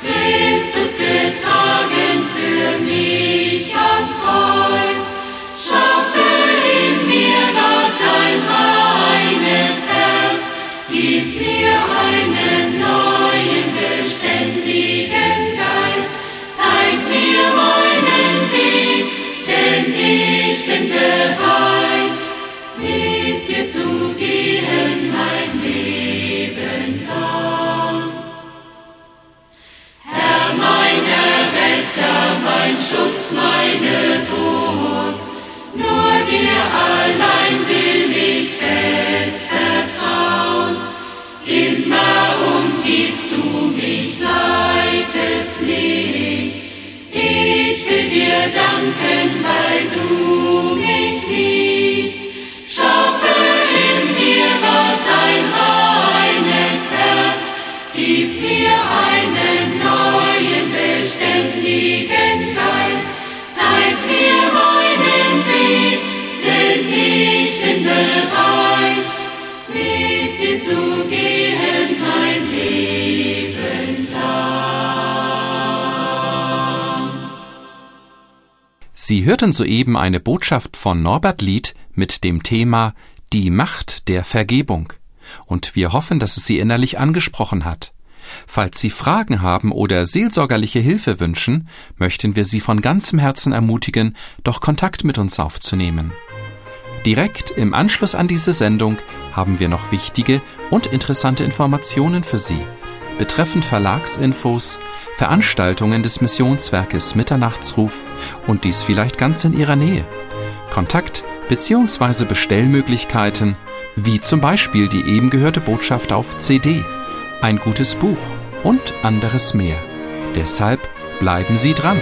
Christus Sie hörten soeben eine Botschaft von Norbert Lied mit dem Thema Die Macht der Vergebung. Und wir hoffen, dass es Sie innerlich angesprochen hat. Falls Sie Fragen haben oder seelsorgerliche Hilfe wünschen, möchten wir Sie von ganzem Herzen ermutigen, doch Kontakt mit uns aufzunehmen. Direkt im Anschluss an diese Sendung haben wir noch wichtige und interessante Informationen für Sie betreffend Verlagsinfos, Veranstaltungen des Missionswerkes Mitternachtsruf und dies vielleicht ganz in Ihrer Nähe. Kontakt bzw. Bestellmöglichkeiten, wie zum Beispiel die eben gehörte Botschaft auf CD, ein gutes Buch und anderes mehr. Deshalb bleiben Sie dran.